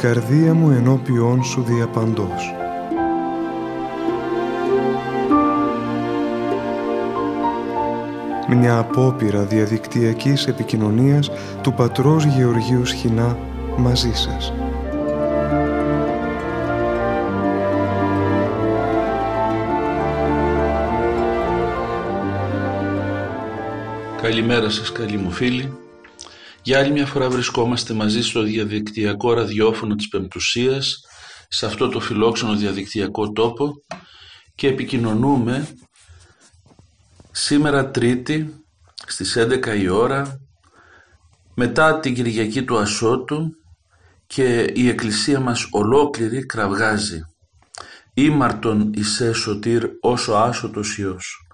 η καρδία μου ενώπιόν σου διαπαντός. Μια απόπειρα διαδικτυακής επικοινωνίας του πατρός Γεωργίου Σχοινά μαζί σας. Καλημέρα σας καλοί μου φίλοι. Για άλλη μια φορά βρισκόμαστε μαζί στο διαδικτυακό ραδιόφωνο της Πεμπτουσίας, σε αυτό το φιλόξενο διαδικτυακό τόπο και επικοινωνούμε σήμερα Τρίτη στις 11 η ώρα μετά την Κυριακή του Ασώτου και η Εκκλησία μας ολόκληρη κραυγάζει «Ήμαρτον εισέ σωτήρ όσο άσωτος Υιός».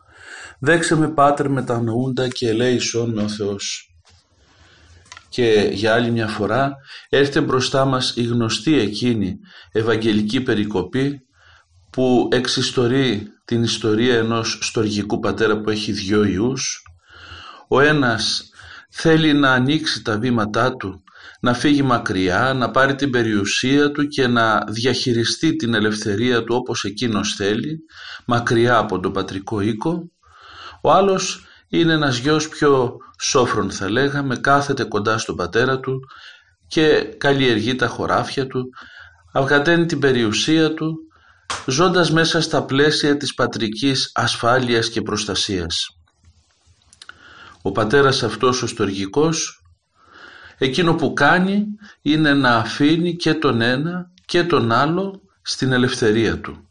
Δέξε με Πάτερ μετανοούντα και ελέησον ο Θεός. Και για άλλη μια φορά έρχεται μπροστά μας η γνωστή εκείνη Ευαγγελική Περικοπή που εξιστορεί την ιστορία ενός στοργικού πατέρα που έχει δυο ιούς. Ο ένας θέλει να ανοίξει τα βήματά του, να φύγει μακριά, να πάρει την περιουσία του και να διαχειριστεί την ελευθερία του όπως εκείνος θέλει, μακριά από τον πατρικό οίκο. Ο άλλος είναι ένας γιος πιο σόφρον θα λέγαμε, κάθεται κοντά στον πατέρα του και καλλιεργεί τα χωράφια του, αυγαταίνει την περιουσία του, ζώντας μέσα στα πλαίσια της πατρικής ασφάλειας και προστασίας. Ο πατέρας αυτός ο στοργικός, εκείνο που κάνει είναι να αφήνει και τον ένα και τον άλλο στην ελευθερία του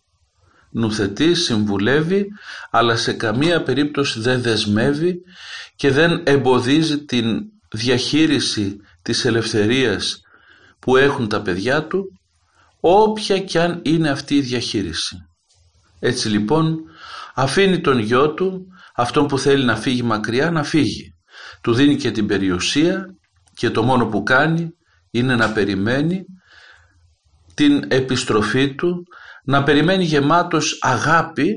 νουθετεί, συμβουλεύει, αλλά σε καμία περίπτωση δεν δεσμεύει και δεν εμποδίζει την διαχείριση της ελευθερίας που έχουν τα παιδιά του, όποια κι αν είναι αυτή η διαχείριση. Έτσι λοιπόν αφήνει τον γιο του, αυτόν που θέλει να φύγει μακριά, να φύγει. Του δίνει και την περιουσία και το μόνο που κάνει είναι να περιμένει την επιστροφή του να περιμένει γεμάτος αγάπη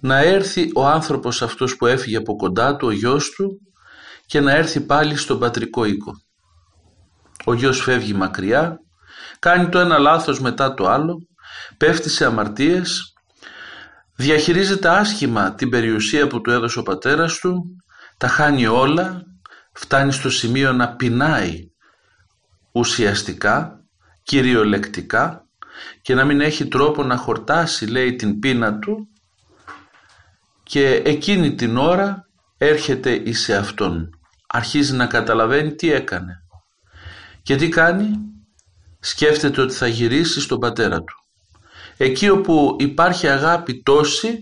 να έρθει ο άνθρωπος αυτός που έφυγε από κοντά του, ο γιος του και να έρθει πάλι στον πατρικό οίκο. Ο γιος φεύγει μακριά, κάνει το ένα λάθος μετά το άλλο, πέφτει σε αμαρτίες, διαχειρίζεται άσχημα την περιουσία που του έδωσε ο πατέρας του, τα χάνει όλα, φτάνει στο σημείο να πεινάει ουσιαστικά, κυριολεκτικά και να μην έχει τρόπο να χορτάσει λέει την πείνα του και εκείνη την ώρα έρχεται εις αυτόν. Αρχίζει να καταλαβαίνει τι έκανε. Και τι κάνει; Σκέφτεται ότι θα γυρίσει στον πατέρα του. Εκεί όπου υπάρχει αγάπη τόση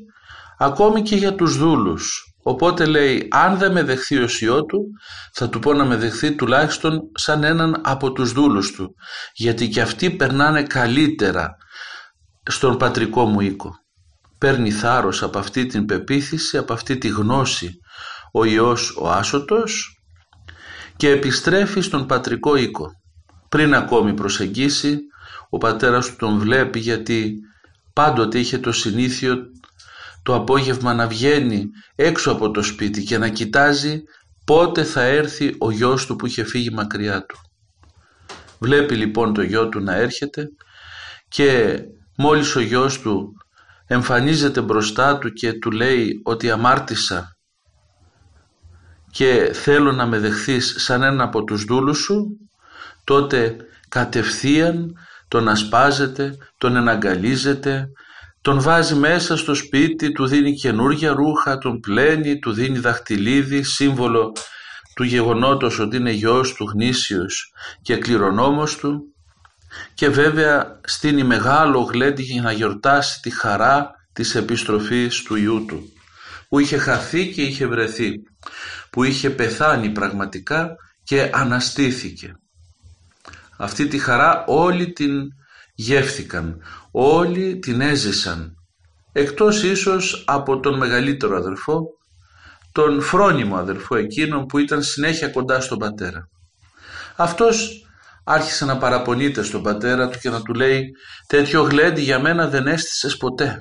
ακόμη και για τους δούλους Οπότε λέει αν δεν με δεχθεί ο σιό του θα του πω να με δεχθεί τουλάχιστον σαν έναν από τους δούλους του γιατί και αυτοί περνάνε καλύτερα στον πατρικό μου οίκο. Παίρνει θάρρος από αυτή την πεποίθηση, από αυτή τη γνώση ο Υιός ο Άσωτος και επιστρέφει στον πατρικό οίκο. Πριν ακόμη προσεγγίσει ο πατέρας του τον βλέπει γιατί πάντοτε είχε το συνήθιο το απόγευμα να βγαίνει έξω από το σπίτι και να κοιτάζει πότε θα έρθει ο γιος του που είχε φύγει μακριά του. Βλέπει λοιπόν το γιο του να έρχεται και μόλις ο γιος του εμφανίζεται μπροστά του και του λέει ότι αμάρτησα και θέλω να με δεχθείς σαν ένα από τους δούλους σου, τότε κατευθείαν τον ασπάζεται, τον εναγκαλίζεται, τον βάζει μέσα στο σπίτι, του δίνει καινούργια ρούχα, τον πλένει, του δίνει δαχτυλίδι, σύμβολο του γεγονότος ότι είναι γιος του γνήσιος και κληρονόμος του. Και βέβαια στείνει μεγάλο γλέντι για να γιορτάσει τη χαρά της επιστροφής του Ιού του που είχε χαθεί και είχε βρεθεί που είχε πεθάνει πραγματικά και αναστήθηκε. Αυτή τη χαρά όλη την γεύθηκαν όλοι την έζησαν εκτός ίσως από τον μεγαλύτερο αδερφό τον φρόνιμο αδερφό εκείνον που ήταν συνέχεια κοντά στον πατέρα αυτός άρχισε να παραπονείται στον πατέρα του και να του λέει τέτοιο γλέντι για μένα δεν έστησες ποτέ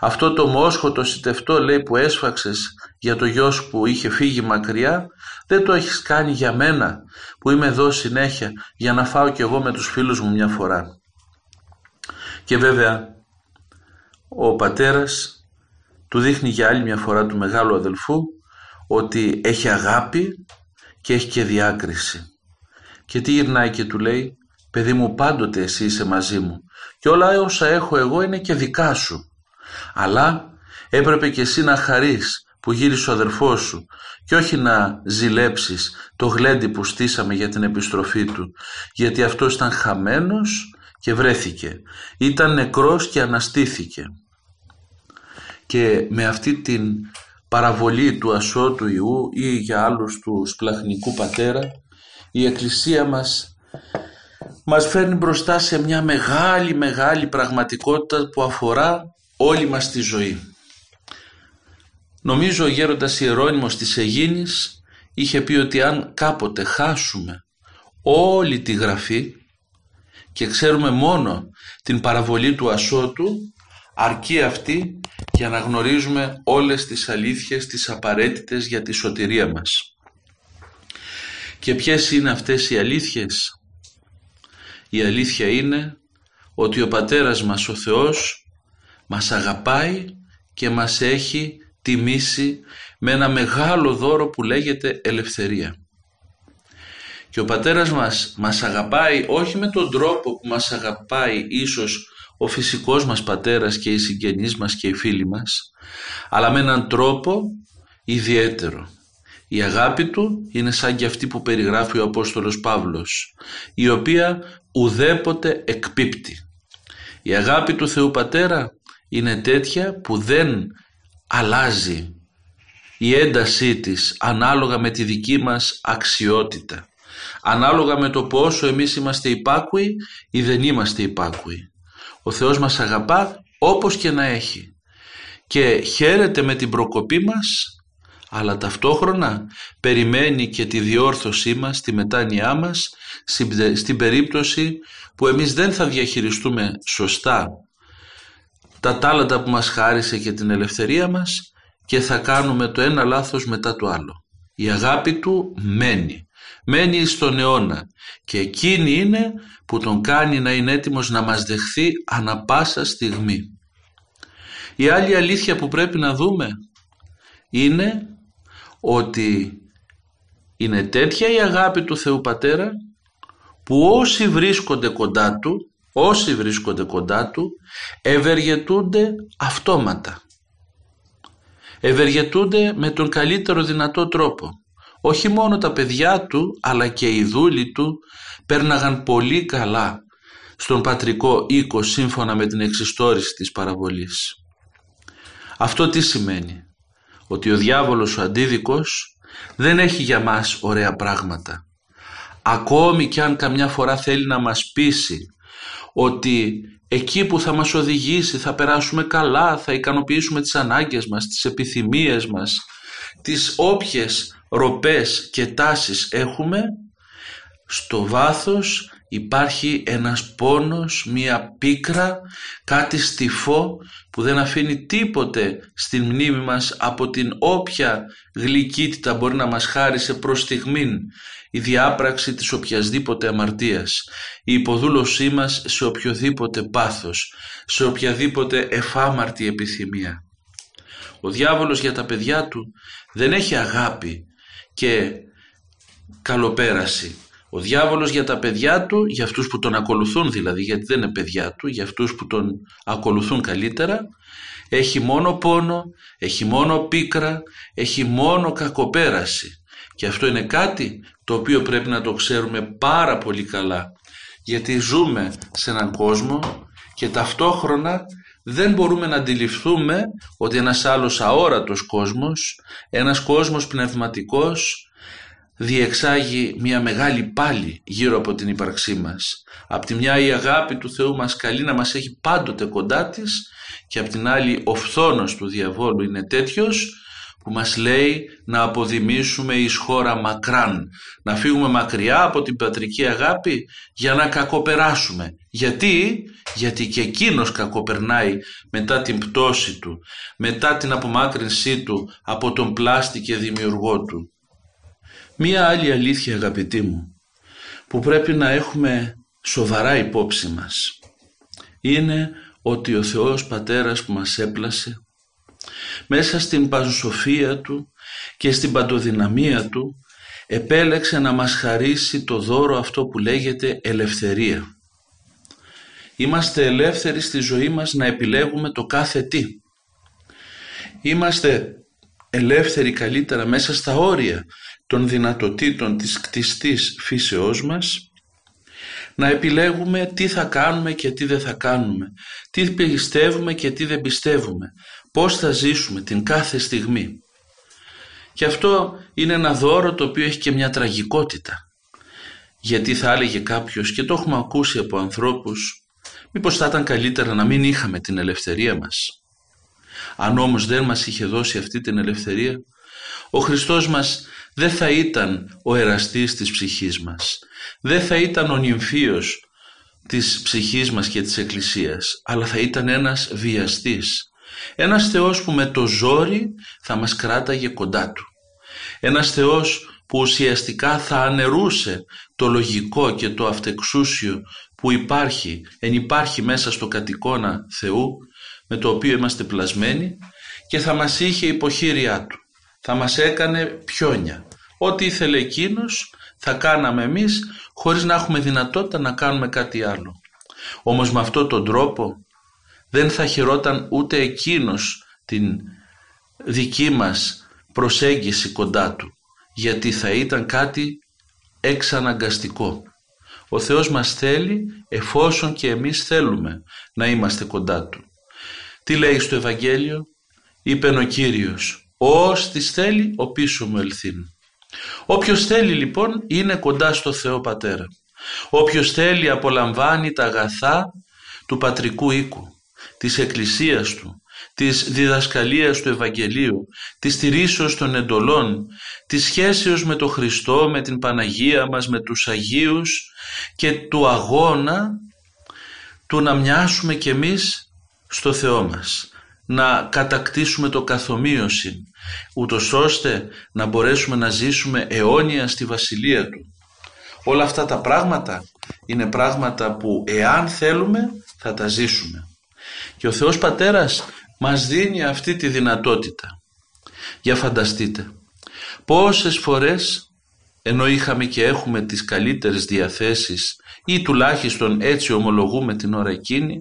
αυτό το μόσχο το σιτευτό λέει που έσφαξες για το γιος σου που είχε φύγει μακριά δεν το έχεις κάνει για μένα που είμαι εδώ συνέχεια για να φάω κι εγώ με τους φίλους μου μια φορά. Και βέβαια ο πατέρας του δείχνει για άλλη μια φορά του μεγάλου αδελφού ότι έχει αγάπη και έχει και διάκριση. Και τι γυρνάει και του λέει «Παιδί μου πάντοτε εσύ είσαι μαζί μου και όλα όσα έχω εγώ είναι και δικά σου. Αλλά έπρεπε και εσύ να χαρείς που γύρισε ο αδερφός σου και όχι να ζηλέψεις το γλέντι που στήσαμε για την επιστροφή του γιατί αυτός ήταν χαμένος και βρέθηκε. Ήταν νεκρός και αναστήθηκε. Και με αυτή την παραβολή του ασώτου Ιού ή για άλλους του σπλαχνικού πατέρα η Εκκλησία μας μας φέρνει μπροστά σε μια μεγάλη μεγάλη πραγματικότητα που αφορά όλη μας τη ζωή. Νομίζω ο γέροντας Ιερώνυμος της Αιγίνης είχε πει ότι αν κάποτε χάσουμε όλη τη γραφή και ξέρουμε μόνο την παραβολή του ασώτου αρκεί αυτή για να γνωρίζουμε όλες τις αλήθειες τις απαραίτητες για τη σωτηρία μας. Και ποιες είναι αυτές οι αλήθειες; Η αλήθεια είναι ότι ο Πατέρας μας ο Θεός μας αγαπάει και μας έχει τιμήσει με ένα μεγάλο δώρο που λέγεται ελευθερία. Και ο Πατέρας μας μας αγαπάει όχι με τον τρόπο που μας αγαπάει ίσως ο φυσικός μας πατέρας και οι συγγενείς μας και οι φίλοι μας, αλλά με έναν τρόπο ιδιαίτερο. Η αγάπη του είναι σαν και αυτή που περιγράφει ο Απόστολος Παύλος, η οποία ουδέποτε εκπίπτει. Η αγάπη του Θεού Πατέρα είναι τέτοια που δεν αλλάζει η έντασή της ανάλογα με τη δική μας αξιότητα, ανάλογα με το πόσο εμείς είμαστε υπάκουοι ή δεν είμαστε υπάκουοι. Ο Θεός μας αγαπά όπως και να έχει και χαίρεται με την προκοπή μας αλλά ταυτόχρονα περιμένει και τη διόρθωσή μας, τη μετάνοιά μας στην περίπτωση που εμείς δεν θα διαχειριστούμε σωστά τα τάλαντα που μας χάρισε και την ελευθερία μας και θα κάνουμε το ένα λάθος μετά το άλλο. Η αγάπη του μένει, μένει στον αιώνα και εκείνη είναι που τον κάνει να είναι έτοιμος να μας δεχθεί ανα πάσα στιγμή. Η άλλη αλήθεια που πρέπει να δούμε είναι ότι είναι τέτοια η αγάπη του Θεού Πατέρα που όσοι βρίσκονται κοντά Του, όσοι βρίσκονται κοντά Του, ευεργετούνται αυτόματα. Ευεργετούνται με τον καλύτερο δυνατό τρόπο. Όχι μόνο τα παιδιά Του, αλλά και οι δούλοι Του πέρναγαν πολύ καλά στον πατρικό οίκο σύμφωνα με την εξιστόρηση της παραβολής. Αυτό τι σημαίνει; Ότι ο διάβολος ο αντίδικος δεν έχει για μας ωραία πράγματα. Ακόμη κι αν καμιά φορά θέλει να μας πείσει ότι εκεί που θα μας οδηγήσει θα περάσουμε καλά, θα ικανοποιήσουμε τις ανάγκες μας, τις επιθυμίες μας, τις όποιες ροπές και τάσεις έχουμε, στο βάθος υπάρχει ένας πόνος, μία πίκρα, κάτι στιφό που δεν αφήνει τίποτε στην μνήμη μας από την όποια γλυκύτητα μπορεί να μας χάρισε προς στιγμήν η διάπραξη της οποιασδήποτε αμαρτίας, η υποδούλωσή μας σε οποιοδήποτε πάθος, σε οποιαδήποτε εφάμαρτη επιθυμία. Ο διάβολος για τα παιδιά του δεν έχει αγάπη και καλοπέραση ο διάβολος για τα παιδιά του, για αυτούς που τον ακολουθούν δηλαδή, γιατί δεν είναι παιδιά του, για αυτούς που τον ακολουθούν καλύτερα, έχει μόνο πόνο, έχει μόνο πίκρα, έχει μόνο κακοπέραση. Και αυτό είναι κάτι το οποίο πρέπει να το ξέρουμε πάρα πολύ καλά, γιατί ζούμε σε έναν κόσμο και ταυτόχρονα δεν μπορούμε να αντιληφθούμε ότι ένας άλλος αόρατος κόσμος, ένας κόσμος πνευματικός, διεξάγει μια μεγάλη πάλι γύρω από την ύπαρξή μας. Απ' τη μια η αγάπη του Θεού μας καλεί να μας έχει πάντοτε κοντά της και απ' την άλλη ο φθόνος του διαβόλου είναι τέτοιος που μας λέει να αποδημήσουμε εις χώρα μακράν, να φύγουμε μακριά από την πατρική αγάπη για να κακοπεράσουμε. Γιατί, γιατί και εκείνος κακοπερνάει μετά την πτώση του, μετά την απομάκρυνσή του από τον πλάστη και δημιουργό του. Μία άλλη αλήθεια αγαπητοί μου, που πρέπει να έχουμε σοβαρά υπόψη μας, είναι ότι ο Θεός Πατέρας που μας έπλασε μέσα στην παζοσοφία Του και στην παντοδυναμία Του επέλεξε να μας χαρίσει το δώρο αυτό που λέγεται ελευθερία. Είμαστε ελεύθεροι στη ζωή μας να επιλέγουμε το κάθε τι. Είμαστε ελεύθεροι καλύτερα μέσα στα όρια των δυνατοτήτων της κτιστής φύσεώς μας να επιλέγουμε τι θα κάνουμε και τι δεν θα κάνουμε, τι πιστεύουμε και τι δεν πιστεύουμε, πώς θα ζήσουμε την κάθε στιγμή. Και αυτό είναι ένα δώρο το οποίο έχει και μια τραγικότητα. Γιατί θα έλεγε κάποιος και το έχουμε ακούσει από ανθρώπους μήπως θα ήταν καλύτερα να μην είχαμε την ελευθερία μας. Αν όμως δεν μας είχε δώσει αυτή την ελευθερία ο Χριστός μας δεν θα ήταν ο εραστής της ψυχής μας. Δεν θα ήταν ο νυμφίος της ψυχής μας και της Εκκλησίας, αλλά θα ήταν ένας βιαστής. Ένας Θεός που με το ζόρι θα μας κράταγε κοντά Του. Ένας Θεός που ουσιαστικά θα ανερούσε το λογικό και το αυτεξούσιο που υπάρχει, εν υπάρχει μέσα στο κατοικώνα Θεού με το οποίο είμαστε πλασμένοι και θα μας είχε υποχείριά Του. Θα μας έκανε πιόνια. Ό,τι ήθελε εκείνος θα κάναμε εμείς χωρίς να έχουμε δυνατότητα να κάνουμε κάτι άλλο. Όμως με αυτόν τον τρόπο δεν θα χαιρόταν ούτε εκείνος την δική μας προσέγγιση κοντά του γιατί θα ήταν κάτι εξαναγκαστικό. Ο Θεός μας θέλει εφόσον και εμείς θέλουμε να είμαστε κοντά Του. Τι λέει στο Ευαγγέλιο, είπε ο Κύριος, «Ως της θέλει ο πίσω μου ελθύν». Όποιος θέλει λοιπόν είναι κοντά στο Θεό Πατέρα. Όποιος θέλει απολαμβάνει τα αγαθά του πατρικού οίκου, της εκκλησίας του, της διδασκαλίας του Ευαγγελίου, της στηρίσεως των εντολών, της σχέσεως με τον Χριστό, με την Παναγία μας, με τους Αγίους και του αγώνα του να μοιάσουμε κι εμείς στο Θεό μας να κατακτήσουμε το καθομοίωση ούτως ώστε να μπορέσουμε να ζήσουμε αιώνια στη Βασιλεία Του. Όλα αυτά τα πράγματα είναι πράγματα που εάν θέλουμε θα τα ζήσουμε. Και ο Θεός Πατέρας μας δίνει αυτή τη δυνατότητα. Για φανταστείτε πόσες φορές ενώ είχαμε και έχουμε τις καλύτερες διαθέσεις ή τουλάχιστον έτσι ομολογούμε την ώρα εκείνη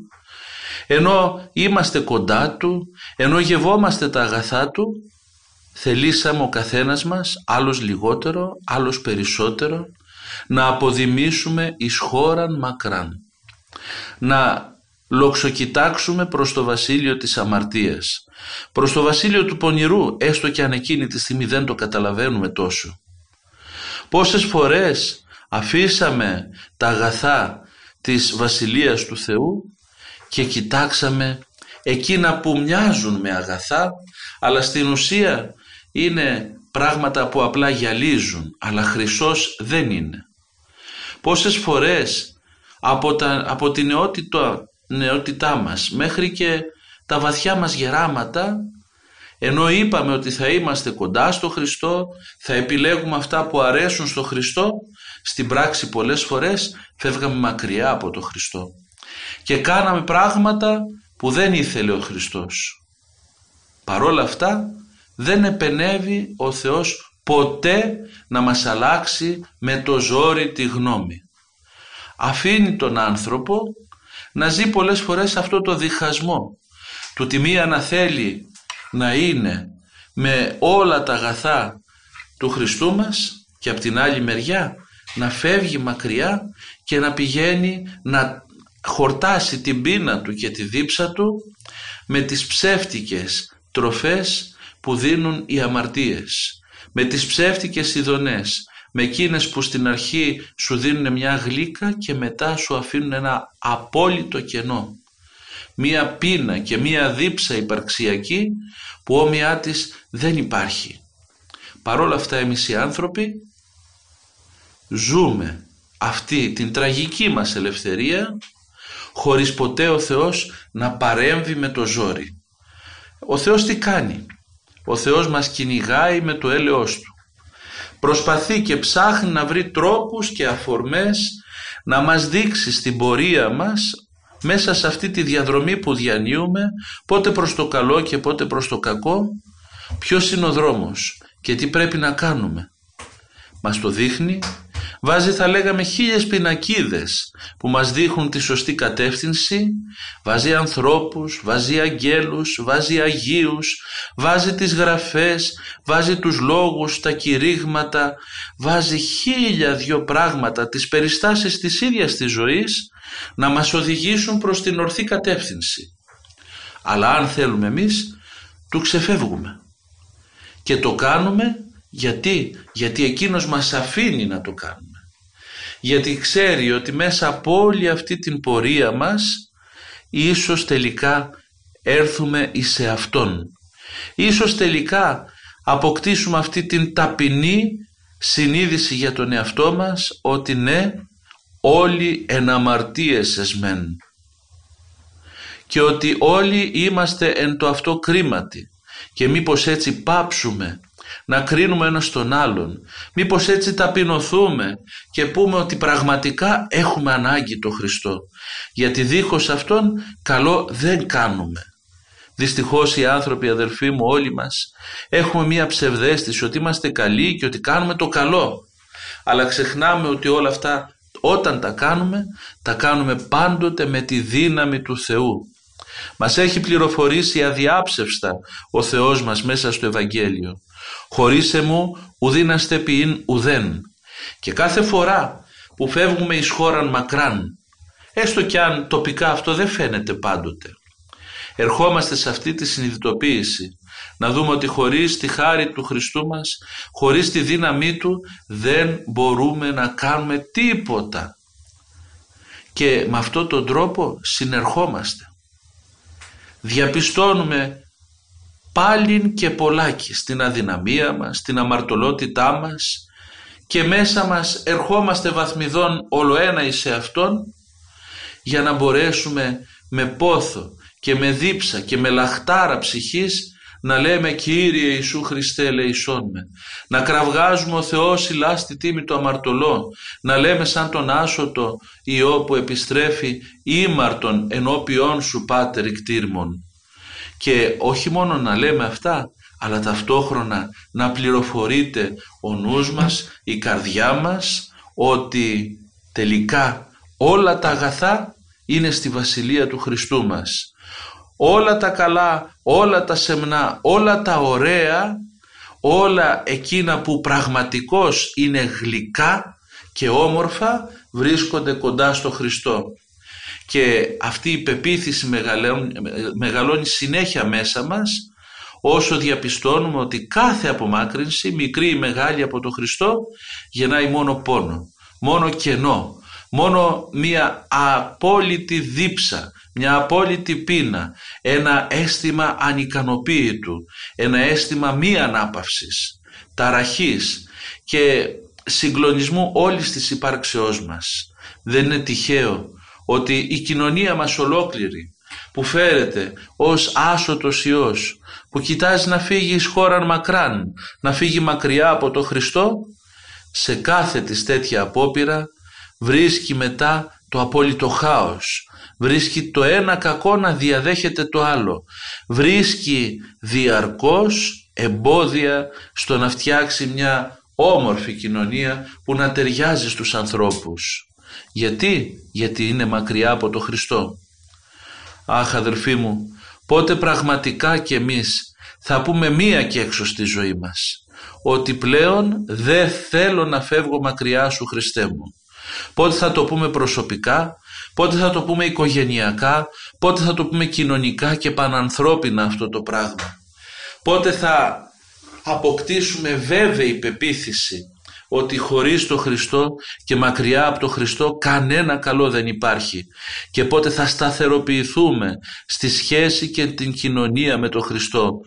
ενώ είμαστε κοντά Του, ενώ γευόμαστε τα αγαθά Του, θελήσαμε ο καθένας μας, άλλος λιγότερο, άλλος περισσότερο, να αποδημήσουμε εις χώραν μακράν. Να λοξοκοιτάξουμε προς το βασίλειο της αμαρτίας, προς το βασίλειο του πονηρού, έστω και αν εκείνη τη στιγμή δεν το καταλαβαίνουμε τόσο. Πόσες φορές αφήσαμε τα αγαθά της βασιλείας του Θεού και κοιτάξαμε εκείνα που μοιάζουν με αγαθά αλλά στην ουσία είναι πράγματα που απλά γυαλίζουν αλλά χρυσός δεν είναι. Πόσες φορές από, τα, από την νεότητα, νεότητά μας μέχρι και τα βαθιά μας γεράματα ενώ είπαμε ότι θα είμαστε κοντά στο Χριστό, θα επιλέγουμε αυτά που αρέσουν στο Χριστό, στην πράξη πολλές φορές φεύγαμε μακριά από το Χριστό και κάναμε πράγματα που δεν ήθελε ο Χριστός. Παρόλα αυτά δεν επενεύει ο Θεός ποτέ να μας αλλάξει με το ζόρι τη γνώμη. Αφήνει τον άνθρωπο να ζει πολλές φορές αυτό το διχασμό του τη μία να θέλει να είναι με όλα τα αγαθά του Χριστού μας και από την άλλη μεριά να φεύγει μακριά και να πηγαίνει να χορτάσει την πείνα του και τη δίψα του με τις ψεύτικες τροφές που δίνουν οι αμαρτίες, με τις ψεύτικες ειδονές, με εκείνες που στην αρχή σου δίνουν μια γλύκα και μετά σου αφήνουν ένα απόλυτο κενό. μία πείνα και μία δίψα υπαρξιακή που όμοιά της δεν υπάρχει. Παρόλα αυτά εμείς οι άνθρωποι ζούμε αυτή την τραγική μας ελευθερία χωρίς ποτέ ο Θεός να παρέμβει με το ζόρι. Ο Θεός τι κάνει; Ο Θεός μας κυνηγάει με το έλεος Του. Προσπαθεί και ψάχνει να βρει τρόπους και αφορμές να μας δείξει στην πορεία μας μέσα σε αυτή τη διαδρομή που διανύουμε πότε προς το καλό και πότε προς το κακό ποιος είναι ο δρόμος και τι πρέπει να κάνουμε. Μας το δείχνει Βάζει θα λέγαμε χίλιες πινακίδες που μας δείχνουν τη σωστή κατεύθυνση, βάζει ανθρώπους, βάζει αγγέλους, βάζει αγίους, βάζει τις γραφές, βάζει τους λόγους, τα κηρύγματα, βάζει χίλια δυο πράγματα, τις περιστάσεις της ίδιας της ζωής να μας οδηγήσουν προς την ορθή κατεύθυνση. Αλλά αν θέλουμε εμείς, του ξεφεύγουμε. Και το κάνουμε γιατί, γιατί εκείνος μας αφήνει να το κάνουμε γιατί ξέρει ότι μέσα από όλη αυτή την πορεία μας ίσως τελικά έρθουμε εις Αυτόν. Ίσως τελικά αποκτήσουμε αυτή την ταπεινή συνείδηση για τον εαυτό μας ότι ναι όλοι εναμαρτίες εσμέν και ότι όλοι είμαστε εν το αυτό κρίματι και μήπως έτσι πάψουμε να κρίνουμε ένας τον άλλον. Μήπως έτσι ταπεινωθούμε και πούμε ότι πραγματικά έχουμε ανάγκη το Χριστό. Γιατί δίχως Αυτόν καλό δεν κάνουμε. Δυστυχώς οι άνθρωποι αδελφοί μου όλοι μας έχουμε μία ψευδέστηση ότι είμαστε καλοί και ότι κάνουμε το καλό. Αλλά ξεχνάμε ότι όλα αυτά όταν τα κάνουμε τα κάνουμε πάντοτε με τη δύναμη του Θεού. Μας έχει πληροφορήσει αδιάψευστα ο Θεός μας μέσα στο Ευαγγέλιο. Χωρίς εμού ουδίναστε ποιήν ουδέν. Και κάθε φορά που φεύγουμε εις χώραν μακράν, έστω κι αν τοπικά αυτό δεν φαίνεται πάντοτε, ερχόμαστε σε αυτή τη συνειδητοποίηση να δούμε ότι χωρίς τη χάρη του Χριστού μας, χωρίς τη δύναμή Του δεν μπορούμε να κάνουμε τίποτα. Και με αυτόν τον τρόπο συνερχόμαστε. Διαπιστώνουμε πάλιν και πολλάκι στην αδυναμία μας, στην αμαρτωλότητά μας και μέσα μας ερχόμαστε βαθμιδών όλο ένα εις Αυτόν για να μπορέσουμε με πόθο και με δίψα και με λαχτάρα ψυχής να λέμε Κύριε Ιησού Χριστέ ελεησόν με να κραυγάζουμε ο Θεός ηλά στη τίμη του αμαρτωλό να λέμε σαν τον άσωτο Υιό που επιστρέφει ήμαρτον ενώπιόν σου Πάτερ εκτήρμον και όχι μόνο να λέμε αυτά αλλά ταυτόχρονα να πληροφορείται ο νους μας, η καρδιά μας ότι τελικά όλα τα αγαθά είναι στη Βασιλεία του Χριστού μας. Όλα τα καλά, όλα τα σεμνά, όλα τα ωραία, όλα εκείνα που πραγματικώς είναι γλυκά και όμορφα βρίσκονται κοντά στο Χριστό και αυτή η πεποίθηση μεγαλώνει, μεγαλώνει συνέχεια μέσα μας όσο διαπιστώνουμε ότι κάθε απομάκρυνση, μικρή ή μεγάλη από τον Χριστό, γεννάει μόνο πόνο, μόνο κενό, μόνο μία απόλυτη δίψα, μια απόλυτη πείνα, ένα αίσθημα ανικανοποίητου, ένα αίσθημα μη ανάπαυσης, ταραχής και συγκλονισμού όλης της υπάρξεώς μας. Δεν είναι τυχαίο ότι η κοινωνία μας ολόκληρη που φέρεται ως άσωτος Υιός που κοιτάζει να φύγει εις χώραν μακράν, να φύγει μακριά από το Χριστό σε κάθε της τέτοια απόπειρα βρίσκει μετά το απόλυτο χάος. Βρίσκει το ένα κακό να διαδέχεται το άλλο. Βρίσκει διαρκώς εμπόδια στο να φτιάξει μια όμορφη κοινωνία που να ταιριάζει στους ανθρώπους γιατί, γιατί είναι μακριά από το Χριστό. Αχ αδελφοί μου, πότε πραγματικά κι εμείς θα πούμε μία και έξω στη ζωή μας ότι πλέον δεν θέλω να φεύγω μακριά σου Χριστέ μου. Πότε θα το πούμε προσωπικά, πότε θα το πούμε οικογενειακά, πότε θα το πούμε κοινωνικά και πανανθρώπινα αυτό το πράγμα. Πότε θα αποκτήσουμε βέβαιη πεποίθηση ότι χωρίς το Χριστό και μακριά από το Χριστό κανένα καλό δεν υπάρχει και πότε θα σταθεροποιηθούμε στη σχέση και την κοινωνία με το Χριστό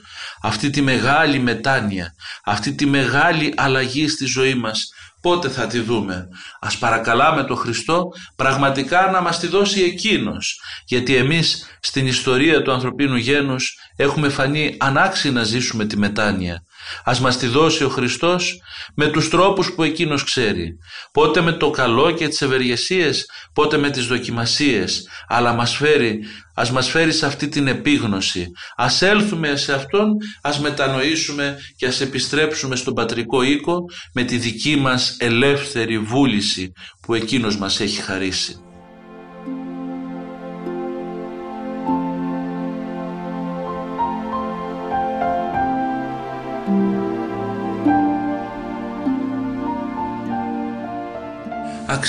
αυτή τη μεγάλη μετάνοια αυτή τη μεγάλη αλλαγή στη ζωή μας πότε θα τη δούμε. Ας παρακαλάμε τον Χριστό πραγματικά να μας τη δώσει Εκείνος. Γιατί εμείς στην ιστορία του ανθρωπίνου γένους έχουμε φανεί ανάξιοι να ζήσουμε τη μετάνοια. Ας μας τη δώσει ο Χριστός με τους τρόπους που Εκείνος ξέρει. Πότε με το καλό και τις ευεργεσίες, πότε με τις δοκιμασίες. Αλλά μας φέρει, ας μας φέρει σε αυτή την επίγνωση. Ας έλθουμε σε Αυτόν, ας μετανοήσουμε και ας επιστρέψουμε στον πατρικό οίκο με τη δική μας ελεύθερη βούληση που Εκείνος μας έχει χαρίσει.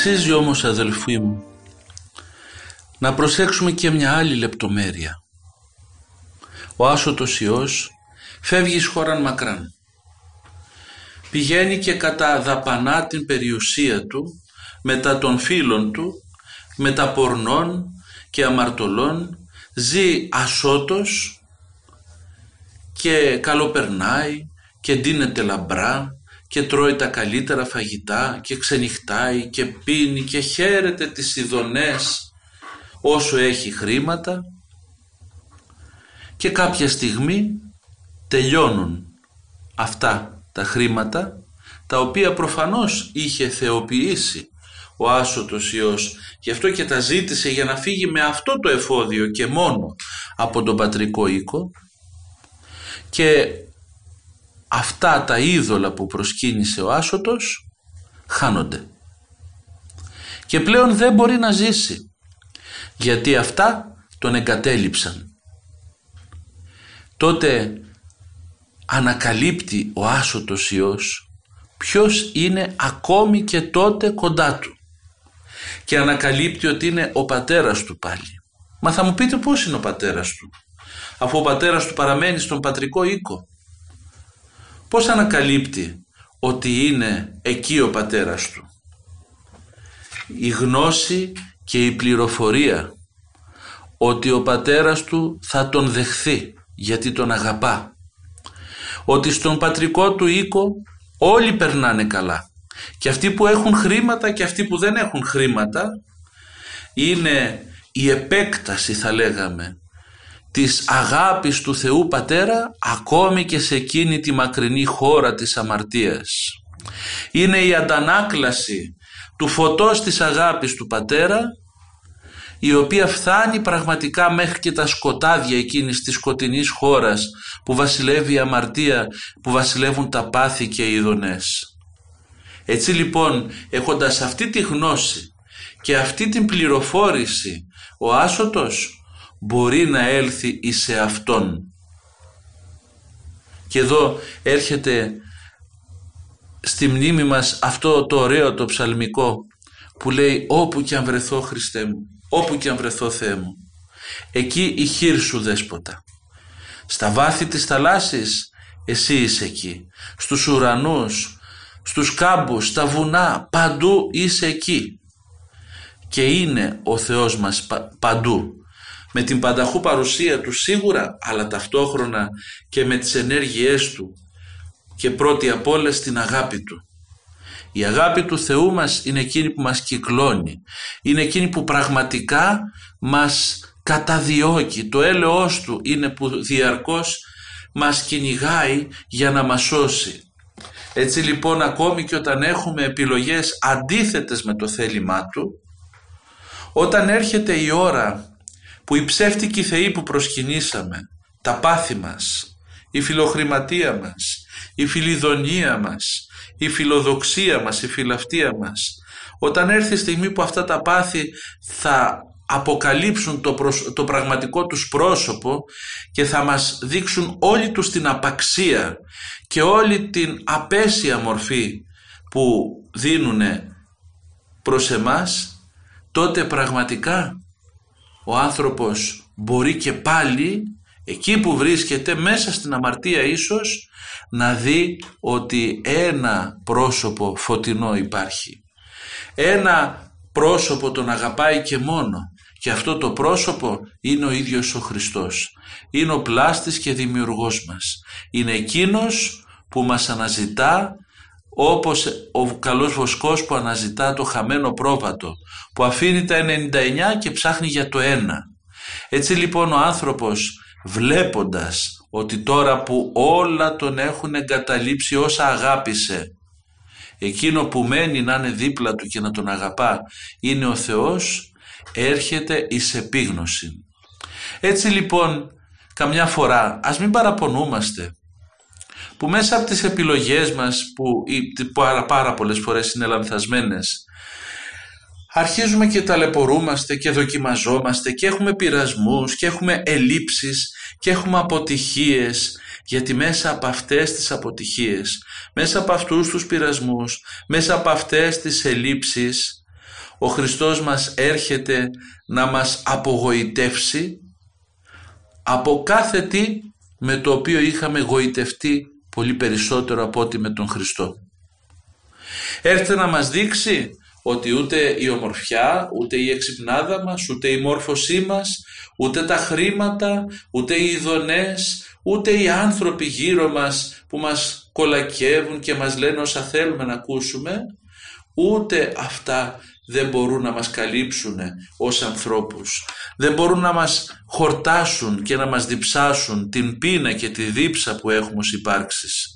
Αξίζει όμως αδελφοί μου να προσέξουμε και μια άλλη λεπτομέρεια. Ο άσωτος Υιός φεύγει εις χώραν μακράν. Πηγαίνει και κατά δαπανά την περιουσία του μετά των φίλων του, μετά πορνών και αμαρτωλών, ζει ασώτος και καλοπερνάει και ντύνεται λαμπρά και τρώει τα καλύτερα φαγητά και ξενυχτάει και πίνει και χαίρεται τις ειδονές όσο έχει χρήματα. Και κάποια στιγμή τελειώνουν αυτά τα χρήματα τα οποία προφανώς είχε θεοποιήσει ο άσωτος Υιός. Γι' αυτό και τα ζήτησε για να φύγει με αυτό το εφόδιο και μόνο από τον πατρικό οίκο. Και αυτά τα είδωλα που προσκύνησε ο άσωτος χάνονται. Και πλέον δεν μπορεί να ζήσει γιατί αυτά τον εγκατέλειψαν. Τότε ανακαλύπτει ο άσωτος Υιός ποιος είναι ακόμη και τότε κοντά του και ανακαλύπτει ότι είναι ο πατέρας του πάλι. Μα θα μου πείτε πώς είναι ο πατέρας του αφού ο πατέρας του παραμένει στον πατρικό οίκο πώς ανακαλύπτει ότι είναι εκεί ο πατέρας του; Η γνώση και η πληροφορία ότι ο πατέρας του θα τον δεχθεί γιατί τον αγαπά. Ότι στον πατρικό του οίκο όλοι περνάνε καλά. Και αυτοί που έχουν χρήματα και αυτοί που δεν έχουν χρήματα είναι η επέκταση θα λέγαμε της αγάπης του Θεού Πατέρα ακόμη και σε εκείνη τη μακρινή χώρα της αμαρτίας. Είναι η αντανάκλαση του φωτός της αγάπης του Πατέρα η οποία φτάνει πραγματικά μέχρι και τα σκοτάδια εκείνης της σκοτεινής χώρας που βασιλεύει η αμαρτία, που βασιλεύουν τα πάθη και οι ειδονές. Έτσι λοιπόν έχοντας αυτή τη γνώση και αυτή την πληροφόρηση ο άσωτος μπορεί να έλθει εις σε Αυτόν. Και εδώ έρχεται στη μνήμη μας αυτό το ωραίο το ψαλμικό που λέει όπου και αν βρεθώ Χριστέ μου, όπου και αν βρεθώ Θεέ μου. Εκεί η χείρ σου δέσποτα. Στα βάθη της θαλάσσης εσύ είσαι εκεί. Στους ουρανούς, στους κάμπους, στα βουνά, παντού είσαι εκεί. Και είναι ο Θεός μας παντού με την πανταχού παρουσία του σίγουρα αλλά ταυτόχρονα και με τις ενέργειές του και πρώτη απ' όλα την αγάπη του. Η αγάπη του Θεού μας είναι εκείνη που μας κυκλώνει, είναι εκείνη που πραγματικά μας καταδιώκει, το έλεος του είναι που διαρκώς μας κυνηγάει για να μας σώσει. Έτσι λοιπόν ακόμη και όταν έχουμε επιλογές αντίθετες με το θέλημά του, όταν έρχεται η ώρα που οι ψεύτικοι θεοί που προσκυνήσαμε, τα πάθη μας, η φιλοχρηματία μας, η φιλιδονία μας, η φιλοδοξία μας, η φιλαυτία μας, όταν έρθει η στιγμή που αυτά τα πάθη θα αποκαλύψουν το, το πραγματικό τους πρόσωπο και θα μας δείξουν όλη τους την απαξία και όλη την απέσια μορφή που δίνουν προς εμάς, τότε πραγματικά ο άνθρωπος μπορεί και πάλι εκεί που βρίσκεται μέσα στην αμαρτία ίσως να δει ότι ένα πρόσωπο φωτεινό υπάρχει. Ένα πρόσωπο τον αγαπάει και μόνο και αυτό το πρόσωπο είναι ο ίδιος ο Χριστός. Είναι ο πλάστης και δημιουργός μας. Είναι εκείνος που μας αναζητά όπως ο καλός βοσκός που αναζητά το χαμένο πρόβατο που αφήνει τα 99 και ψάχνει για το ένα. Έτσι λοιπόν ο άνθρωπος βλέποντας ότι τώρα που όλα τον έχουν εγκαταλείψει όσα αγάπησε εκείνο που μένει να είναι δίπλα του και να τον αγαπά είναι ο Θεός έρχεται εις επίγνωση. Έτσι λοιπόν καμιά φορά ας μην παραπονούμαστε που μέσα από τις επιλογές μας που πάρα, πάρα πολλές φορές είναι λανθασμένες αρχίζουμε και ταλαιπωρούμαστε και δοκιμαζόμαστε και έχουμε πειρασμούς και έχουμε ελλείψεις και έχουμε αποτυχίες γιατί μέσα από αυτές τις αποτυχίες, μέσα από αυτούς τους πειρασμούς, μέσα από αυτές τις ελλείψεις ο Χριστός μας έρχεται να μας απογοητεύσει από κάθε τι με το οποίο είχαμε γοητευτεί πολύ περισσότερο από ό,τι με τον Χριστό. Έρχεται να μας δείξει ότι ούτε η ομορφιά, ούτε η εξυπνάδα μας, ούτε η μόρφωσή μας, ούτε τα χρήματα, ούτε οι ειδονές, ούτε οι άνθρωποι γύρω μας που μας κολακεύουν και μας λένε όσα θέλουμε να ακούσουμε, ούτε αυτά δεν μπορούν να μας καλύψουν ως ανθρώπους. Δεν μπορούν να μας χορτάσουν και να μας διψάσουν την πείνα και τη δίψα που έχουμε ως υπάρξεις.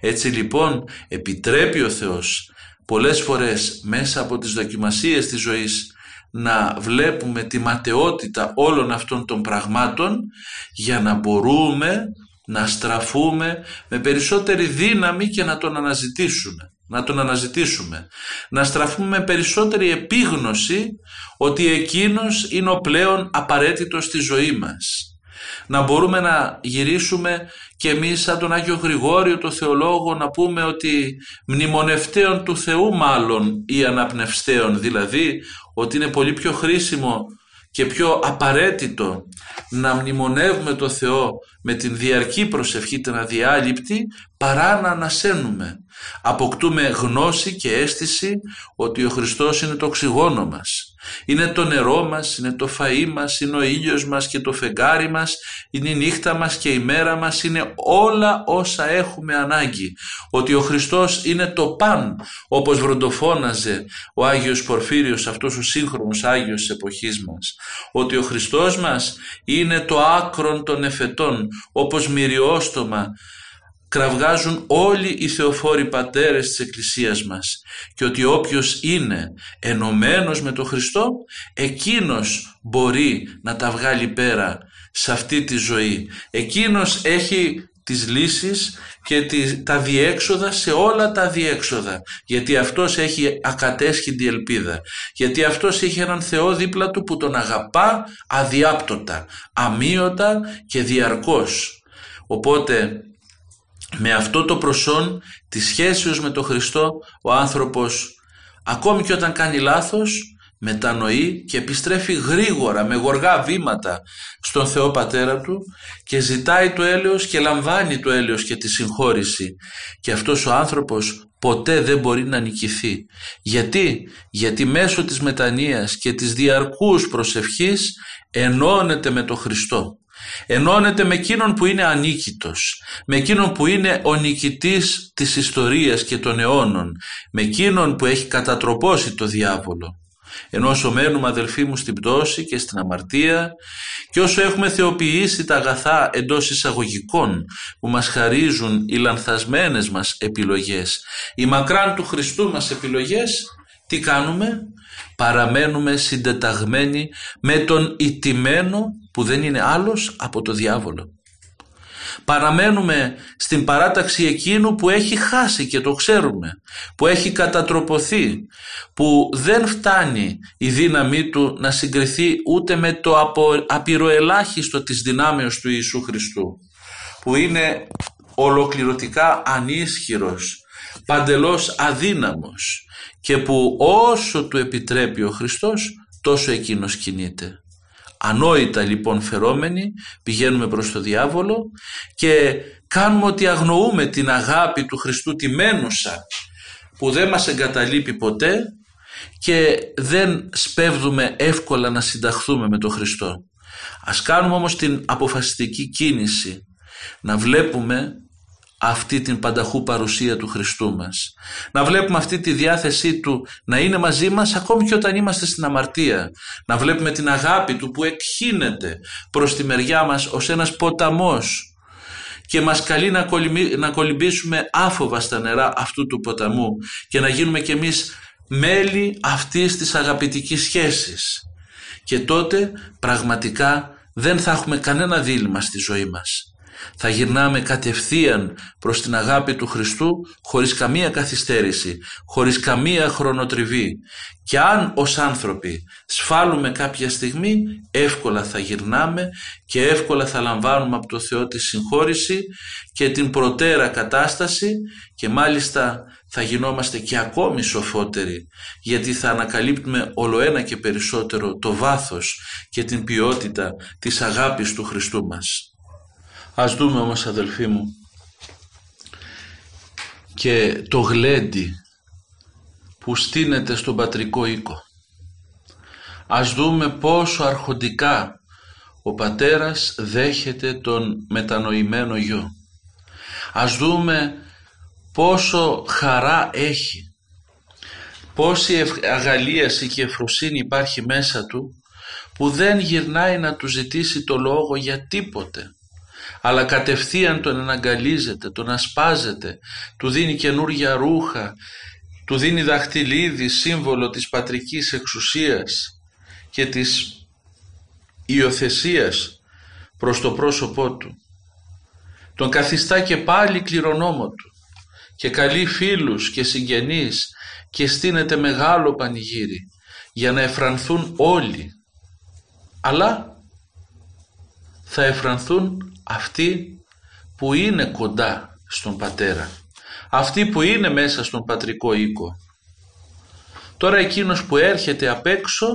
Έτσι λοιπόν επιτρέπει ο Θεός πολλές φορές μέσα από τις δοκιμασίες της ζωής να βλέπουμε τη ματαιότητα όλων αυτών των πραγμάτων για να μπορούμε να στραφούμε με περισσότερη δύναμη και να τον αναζητήσουμε να τον αναζητήσουμε, να στραφούμε με περισσότερη επίγνωση ότι εκείνος είναι ο πλέον απαραίτητος στη ζωή μας. Να μπορούμε να γυρίσουμε και εμείς σαν τον Άγιο Γρηγόριο το Θεολόγο να πούμε ότι μνημονευτέων του Θεού μάλλον ή αναπνευστέων δηλαδή ότι είναι πολύ πιο χρήσιμο και πιο απαραίτητο να μνημονεύουμε το Θεό με την διαρκή προσευχή την αδιάλειπτη παρά να ανασένουμε. Αποκτούμε γνώση και αίσθηση ότι ο Χριστός είναι το οξυγόνο μας. Είναι το νερό μας, είναι το φαΐ μας, είναι ο ήλιος μας και το φεγγάρι μας, είναι η νύχτα μας και η μέρα μας, είναι όλα όσα έχουμε ανάγκη. Ότι ο Χριστός είναι το παν, όπως βροντοφώναζε ο Άγιος Πορφύριος, αυτός ο σύγχρονος Άγιος της εποχής μας. Ότι ο Χριστός μας είναι το άκρον των εφετών, όπως μυριόστομα κραυγάζουν όλοι οι θεοφόροι πατέρες της Εκκλησίας μας και ότι όποιος είναι ενωμένος με τον Χριστό εκείνος μπορεί να τα βγάλει πέρα σε αυτή τη ζωή. Εκείνος έχει τις λύσεις και τα διέξοδα σε όλα τα διέξοδα γιατί αυτός έχει ακατέσχυντη ελπίδα γιατί αυτός έχει έναν Θεό δίπλα του που τον αγαπά αδιάπτωτα, αμύωτα και διαρκώς. Οπότε με αυτό το προσόν της σχέσεως με τον Χριστό ο άνθρωπος ακόμη και όταν κάνει λάθος μετανοεί και επιστρέφει γρήγορα με γοργά βήματα στον Θεό Πατέρα του και ζητάει το έλεος και λαμβάνει το έλεος και τη συγχώρηση και αυτός ο άνθρωπος ποτέ δεν μπορεί να νικηθεί. Γιατί; Γιατί μέσω της μετανοίας και της διαρκούς προσευχής ενώνεται με τον Χριστό ενώνεται με εκείνον που είναι ανίκητος, με εκείνον που είναι ο νικητής της ιστορίας και των αιώνων, με εκείνον που έχει κατατροπώσει το διάβολο. Ενώ όσο μένουμε αδελφοί μου στην πτώση και στην αμαρτία και όσο έχουμε θεοποιήσει τα αγαθά εντός εισαγωγικών που μας χαρίζουν οι λανθασμένες μας επιλογές, οι μακράν του Χριστού μας επιλογές, τι κάνουμε, παραμένουμε συντεταγμένοι με τον ιτημένο που δεν είναι άλλος από το διάβολο. Παραμένουμε στην παράταξη εκείνου που έχει χάσει και το ξέρουμε, που έχει κατατροποθεί, που δεν φτάνει η δύναμή του να συγκριθεί ούτε με το απειροελάχιστο της δυνάμεως του Ιησού Χριστού, που είναι ολοκληρωτικά ανίσχυρος, παντελώς αδύναμος και που όσο του επιτρέπει ο Χριστός τόσο εκείνος κινείται. Ανόητα λοιπόν φερόμενοι πηγαίνουμε προς το διάβολο και κάνουμε ότι αγνοούμε την αγάπη του Χριστού τη μένουσα που δεν μας εγκαταλείπει ποτέ και δεν σπέβδουμε εύκολα να συνταχθούμε με τον Χριστό. Ας κάνουμε όμως την αποφασιστική κίνηση να βλέπουμε αυτή την πανταχού παρουσία του Χριστού μας. Να βλέπουμε αυτή τη διάθεσή Του να είναι μαζί μας ακόμη και όταν είμαστε στην αμαρτία. Να βλέπουμε την αγάπη Του που εκχύνεται προς τη μεριά μας ως ένας ποταμός και μας καλεί να, να κολυμπήσουμε άφοβα στα νερά αυτού του ποταμού και να γίνουμε κι εμείς μέλη αυτής της αγαπητικής σχέσης. Και τότε πραγματικά δεν θα έχουμε κανένα δίλημα στη ζωή μας θα γυρνάμε κατευθείαν προς την αγάπη του Χριστού χωρίς καμία καθυστέρηση, χωρίς καμία χρονοτριβή. Και αν ως άνθρωποι σφάλουμε κάποια στιγμή, εύκολα θα γυρνάμε και εύκολα θα λαμβάνουμε από το Θεό τη συγχώρηση και την προτέρα κατάσταση και μάλιστα θα γινόμαστε και ακόμη σοφότεροι γιατί θα ανακαλύπτουμε όλο ένα και περισσότερο το βάθος και την ποιότητα της αγάπης του Χριστού μας. Ας δούμε όμως αδελφοί μου και το γλέντι που στείνεται στον πατρικό οίκο. Ας δούμε πόσο αρχοντικά ο πατέρας δέχεται τον μετανοημένο γιο. Ας δούμε πόσο χαρά έχει, πόση αγαλίαση και ευφροσύνη υπάρχει μέσα του που δεν γυρνάει να του ζητήσει το λόγο για τίποτε αλλά κατευθείαν τον αναγκαλίζεται, τον ασπάζεται, του δίνει καινούργια ρούχα, του δίνει δαχτυλίδι σύμβολο της πατρικής εξουσίας και της υιοθεσίας προς το πρόσωπό του. Τον καθιστά και πάλι κληρονόμο του και καλεί φίλους και συγγενείς και στείνεται μεγάλο πανηγύρι για να εφρανθούν όλοι αλλά θα εφρανθούν αυτοί που είναι κοντά στον πατέρα. Αυτοί που είναι μέσα στον πατρικό οίκο. Τώρα εκείνος που έρχεται απ' έξω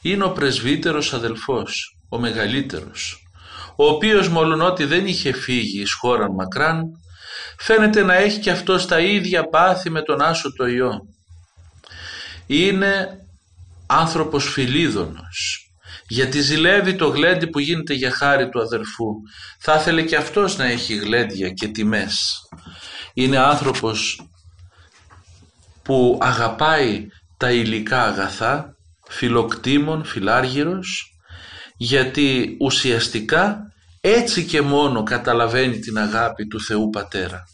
είναι ο πρεσβύτερος αδελφός ο μεγαλύτερος ο οποίος μόλον ότι δεν είχε φύγει εις χώραν μακράν φαίνεται να έχει και αυτός τα ίδια πάθη με τον Άσο το Υιό. Είναι άνθρωπος φιλίδωνος γιατί ζηλεύει το γλέντι που γίνεται για χάρη του αδερφού. Θα ήθελε και αυτός να έχει γλέντια και τιμές. Είναι άνθρωπος που αγαπάει τα υλικά αγαθά, φιλοκτήμων, φιλάργυρος, γιατί ουσιαστικά έτσι και μόνο καταλαβαίνει την αγάπη του Θεού Πατέρα.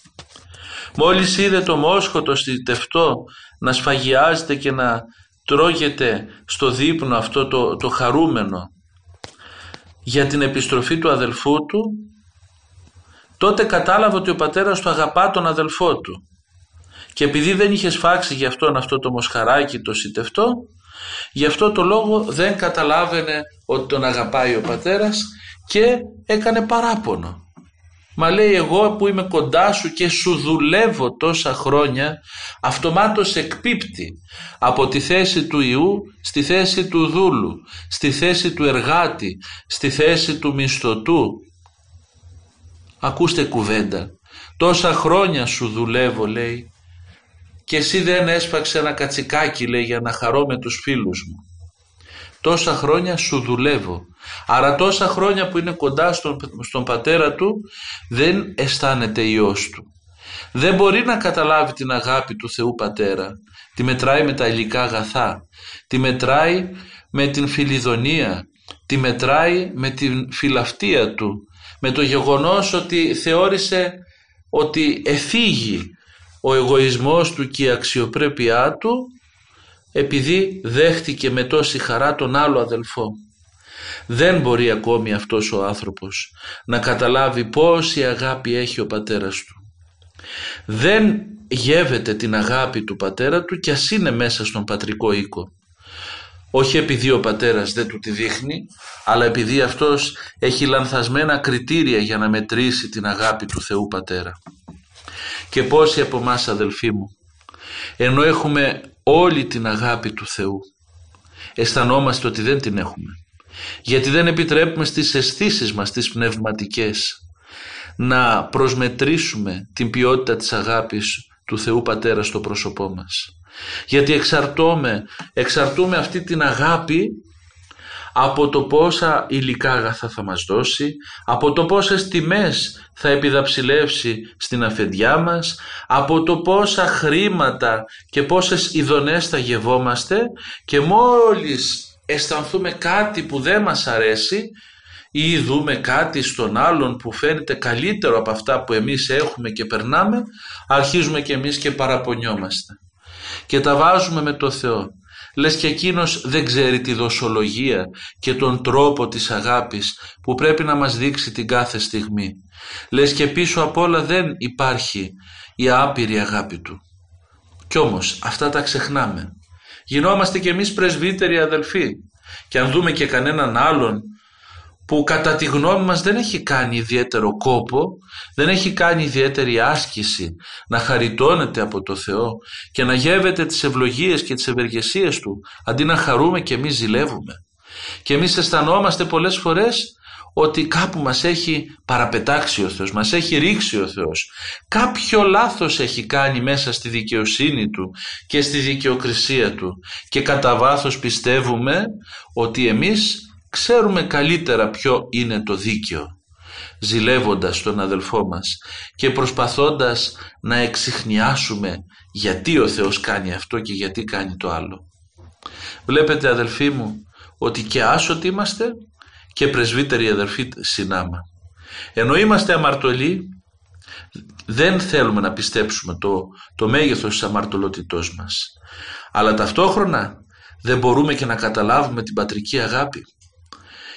Μόλις είδε το μόσχοτο στη τευτό να σφαγιάζεται και να τρώγεται στο δείπνο αυτό το, το χαρούμενο για την επιστροφή του αδελφού του τότε κατάλαβε ότι ο πατέρας του αγαπά τον αδελφό του. Και επειδή δεν είχε σφάξει για αυτόν αυτό το μοσχαράκι το σιτευτό γι' αυτό το λόγο δεν καταλάβαινε ότι τον αγαπάει ο πατέρας και έκανε παράπονο Μα λέει εγώ που είμαι κοντά σου και σου δουλεύω τόσα χρόνια αυτομάτως εκπίπτει από τη θέση του Ιού στη θέση του δούλου, στη θέση του εργάτη, στη θέση του μισθωτού. Ακούστε κουβέντα. Τόσα χρόνια σου δουλεύω λέει και εσύ δεν έσπαξε ένα κατσικάκι λέει για να χαρώ με τους φίλους μου. Τόσα χρόνια σου δουλεύω. Άρα τόσα χρόνια που είναι κοντά στον, στον πατέρα του δεν αισθάνεται ιός του. Δεν μπορεί να καταλάβει την αγάπη του Θεού Πατέρα. Τη μετράει με τα υλικά αγαθά. Τη μετράει με την φιλιδονία. Τη μετράει με την φιλαυτία του. Με το γεγονός ότι θεώρησε ότι εφήγει ο εγωισμός του και η αξιοπρέπειά του επειδή δέχτηκε με τόση χαρά τον άλλο αδελφό. Δεν μπορεί ακόμη αυτός ο άνθρωπος να καταλάβει πόση αγάπη έχει ο πατέρας του. Δεν γεύεται την αγάπη του πατέρα του κι ας είναι μέσα στον πατρικό οίκο. Όχι επειδή ο πατέρας δεν του τη δείχνει, αλλά επειδή αυτός έχει λανθασμένα κριτήρια για να μετρήσει την αγάπη του Θεού Πατέρα. Και πόσοι από εμάς αδελφοί μου, ενώ έχουμε όλη την αγάπη του Θεού, αισθανόμαστε ότι δεν την έχουμε γιατί δεν επιτρέπουμε στις αισθήσεις μας τις πνευματικές να προσμετρήσουμε την ποιότητα της αγάπης του Θεού Πατέρα στο πρόσωπό μας. Γιατί εξαρτώμε, εξαρτούμε αυτή την αγάπη από το πόσα υλικά αγαθά θα μας δώσει, από το πόσες τιμές θα επιδαψιλεύσει στην αφεντιά μας, από το πόσα χρήματα και πόσες ειδονές θα γευόμαστε και μόλις αισθανθούμε κάτι που δεν μας αρέσει ή δούμε κάτι στον άλλον που φαίνεται καλύτερο από αυτά που εμείς έχουμε και περνάμε, αρχίζουμε και εμείς και παραπονιόμαστε. Και τα βάζουμε με το Θεό. Λες και εκείνος δεν ξέρει τη δοσολογία και τον τρόπο της αγάπης που πρέπει να μας δείξει την κάθε στιγμή. Λες και πίσω απ' όλα δεν υπάρχει η άπειρη αγάπη του. Κι όμως αυτά τα ξεχνάμε. Γινόμαστε κι εμείς πρεσβύτεροι αδελφοί και αν δούμε και κανέναν άλλον που κατά τη γνώμη μας δεν έχει κάνει ιδιαίτερο κόπο, δεν έχει κάνει ιδιαίτερη άσκηση να χαριτώνεται από το Θεό και να γεύεται τις ευλογίες και τις ευεργεσίες Του αντί να χαρούμε και εμείς ζηλεύουμε. Και εμείς αισθανόμαστε πολλές φορές ότι κάπου μας έχει παραπετάξει ο Θεός, μας έχει ρίξει ο Θεός. Κάποιο λάθος έχει κάνει μέσα στη δικαιοσύνη Του και στη δικαιοκρισία Του και κατά βάθος πιστεύουμε ότι εμείς ξέρουμε καλύτερα ποιο είναι το δίκαιο ζηλεύοντας τον αδελφό μας και προσπαθώντας να εξηχνιάσουμε γιατί ο Θεός κάνει αυτό και γιατί κάνει το άλλο. Βλέπετε αδελφοί μου ότι και άσωτοι είμαστε και πρεσβύτεροι αδελφοί συνάμα. Ενώ είμαστε αμαρτωλοί δεν θέλουμε να πιστέψουμε το, το μέγεθος της αμαρτωλότητός μας. Αλλά ταυτόχρονα δεν μπορούμε και να καταλάβουμε την πατρική αγάπη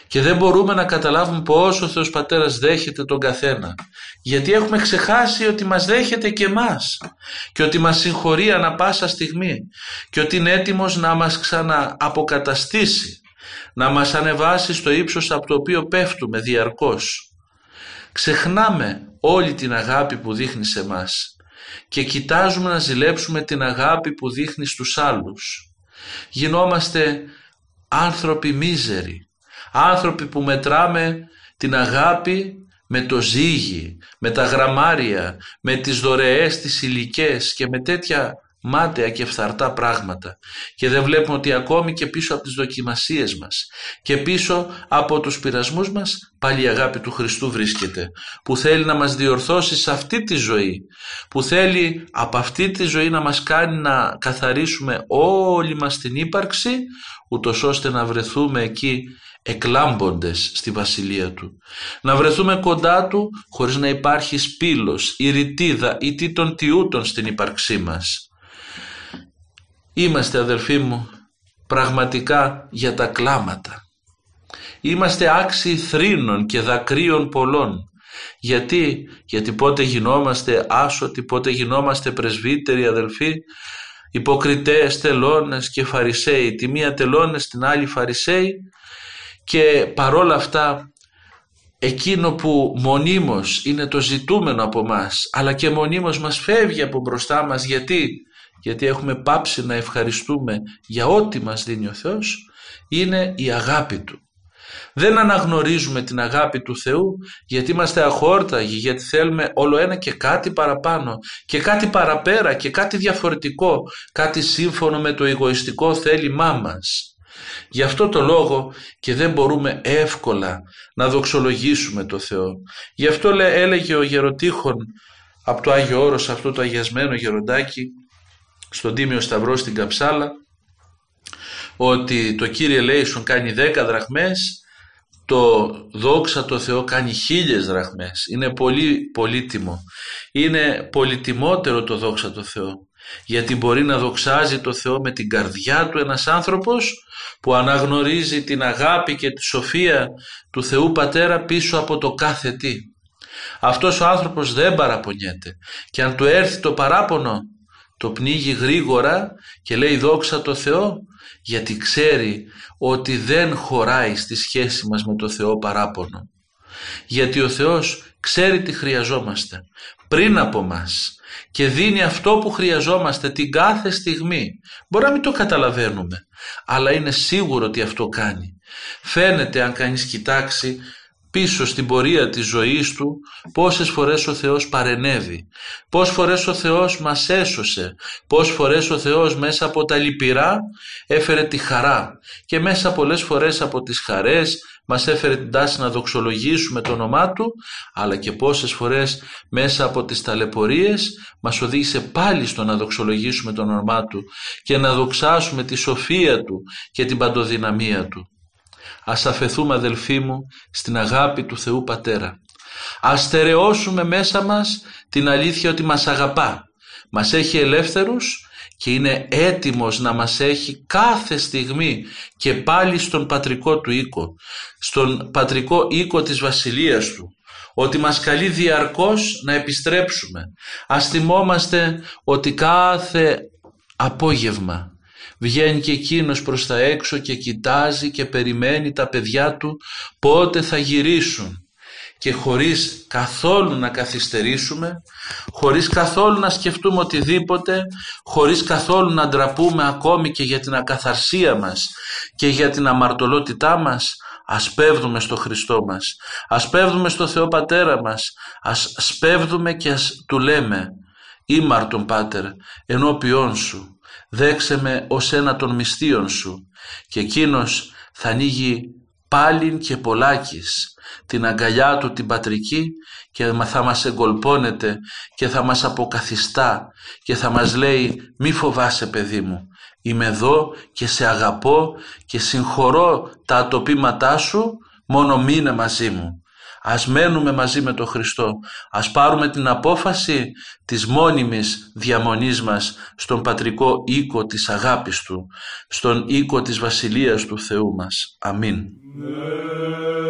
και δεν μπορούμε να καταλάβουμε πως ο Θεός Πατέρας δέχεται τον καθένα. Γιατί έχουμε ξεχάσει ότι μας δέχεται και μας και ότι μας συγχωρεί ανα πάσα στιγμή. Και ότι είναι έτοιμος να μας ξανααποκαταστήσει. Να μας ανεβάσει στο ύψος από το οποίο πέφτουμε διαρκώς. Ξεχνάμε όλη την αγάπη που δείχνει σε μας. Και κοιτάζουμε να ζηλέψουμε την αγάπη που δείχνει στους άλλους. Γινόμαστε άνθρωποι μίζεροι άνθρωποι που μετράμε την αγάπη με το ζύγι, με τα γραμμάρια, με τις δωρεές, τις υλικέ και με τέτοια μάταια και φθαρτά πράγματα. Και δεν βλέπουμε ότι ακόμη και πίσω από τις δοκιμασίες μας και πίσω από τους πειρασμούς μας πάλι η αγάπη του Χριστού βρίσκεται που θέλει να μας διορθώσει σε αυτή τη ζωή που θέλει από αυτή τη ζωή να μας κάνει να καθαρίσουμε όλη μας την ύπαρξη ούτως ώστε να βρεθούμε εκεί εκλάμποντες στη βασιλεία του. Να βρεθούμε κοντά του χωρίς να υπάρχει σπήλος, η ρητίδα ή τι των τιούτων στην ύπαρξή μας. Είμαστε αδελφοί μου πραγματικά για τα κλάματα. Είμαστε άξιοι θρήνων και δακρύων πολλών. Γιατί, γιατί πότε γινόμαστε άσωτοι, πότε γινόμαστε πρεσβύτεροι αδελφοί, υποκριτές, τελώνες και φαρισαίοι, τη μία τελώνες, την άλλη φαρισαίοι και παρόλα αυτά εκείνο που μονίμως είναι το ζητούμενο από μας αλλά και μονίμως μας φεύγει από μπροστά μας γιατί, γιατί έχουμε πάψει να ευχαριστούμε για ό,τι μας δίνει ο Θεός είναι η αγάπη Του. Δεν αναγνωρίζουμε την αγάπη του Θεού γιατί είμαστε αχόρταγοι, γιατί θέλουμε όλο ένα και κάτι παραπάνω και κάτι παραπέρα και κάτι διαφορετικό, κάτι σύμφωνο με το εγωιστικό θέλημά μας. Γι' αυτό το λόγο και δεν μπορούμε εύκολα να δοξολογήσουμε το Θεό. Γι' αυτό έλεγε ο Γεροτήχων από το Άγιο Όρος αυτό το αγιασμένο γεροντάκι στον Τίμιο Σταυρό στην Καψάλα ότι το Κύριε Λέισον κάνει δέκα δραχμές το δόξα το Θεό κάνει χίλιες δραχμές. Είναι πολύ πολύτιμο. Είναι πολυτιμότερο το δόξα το Θεό γιατί μπορεί να δοξάζει το Θεό με την καρδιά του ένας άνθρωπος που αναγνωρίζει την αγάπη και τη σοφία του Θεού Πατέρα πίσω από το κάθε τι. Αυτός ο άνθρωπος δεν παραπονιέται και αν του έρθει το παράπονο το πνίγει γρήγορα και λέει δόξα το Θεό γιατί ξέρει ότι δεν χωράει στη σχέση μας με το Θεό παράπονο. Γιατί ο Θεός ξέρει τι χρειαζόμαστε πριν από μας και δίνει αυτό που χρειαζόμαστε την κάθε στιγμή. Μπορεί να μην το καταλαβαίνουμε, αλλά είναι σίγουρο ότι αυτό κάνει. Φαίνεται αν κανείς κοιτάξει πίσω στην πορεία της ζωής του πόσες φορές ο Θεός παρενέβη, πόσες φορές ο Θεός μας έσωσε, πόσες φορές ο Θεός μέσα από τα λυπηρά έφερε τη χαρά και μέσα πολλές φορές από τις χαρές μας έφερε την τάση να δοξολογήσουμε το όνομά Του αλλά και πόσες φορές μέσα από τις ταλαιπωρίες μας οδήγησε πάλι στο να δοξολογήσουμε το όνομά Του και να δοξάσουμε τη σοφία Του και την παντοδυναμία Του. Ας αφαιθούμε αδελφοί μου στην αγάπη του Θεού Πατέρα. Ας στερεώσουμε μέσα μας την αλήθεια ότι μας αγαπά. Μας έχει ελεύθερους και είναι έτοιμος να μας έχει κάθε στιγμή και πάλι στον πατρικό του οίκο, στον πατρικό οίκο της βασιλείας του, ότι μας καλεί διαρκώς να επιστρέψουμε. Ας θυμόμαστε ότι κάθε απόγευμα βγαίνει και εκείνος προς τα έξω και κοιτάζει και περιμένει τα παιδιά του πότε θα γυρίσουν. Και χωρίς καθόλου να καθυστερήσουμε, χωρίς καθόλου να σκεφτούμε οτιδήποτε, χωρίς καθόλου να ντραπούμε ακόμη και για την ακαθαρσία μας και για την αμαρτωλότητά μας, ας πέβδουμε στο Χριστό μας, ας πέβδουμε στο Θεό Πατέρα μας, ας σπέβδουμε και ας του λέμε «Ήμαρτον Πάτερ, ενώπιόν σου, δέξε με ως ένα των μυστίων σου» και εκείνος θα ανοίγει πάλιν και πολλάκις την αγκαλιά του την πατρική και θα μας εγκολπώνεται και θα μας αποκαθιστά και θα μας λέει μη φοβάσαι παιδί μου είμαι εδώ και σε αγαπώ και συγχωρώ τα ατοπήματά σου μόνο μείνε μαζί μου Ας μένουμε μαζί με τον Χριστό. Ας πάρουμε την απόφαση της μόνιμης διαμονής μας στον πατρικό οίκο της αγάπης Του, στον οίκο της Βασιλείας του Θεού μας. Αμήν. Ναι.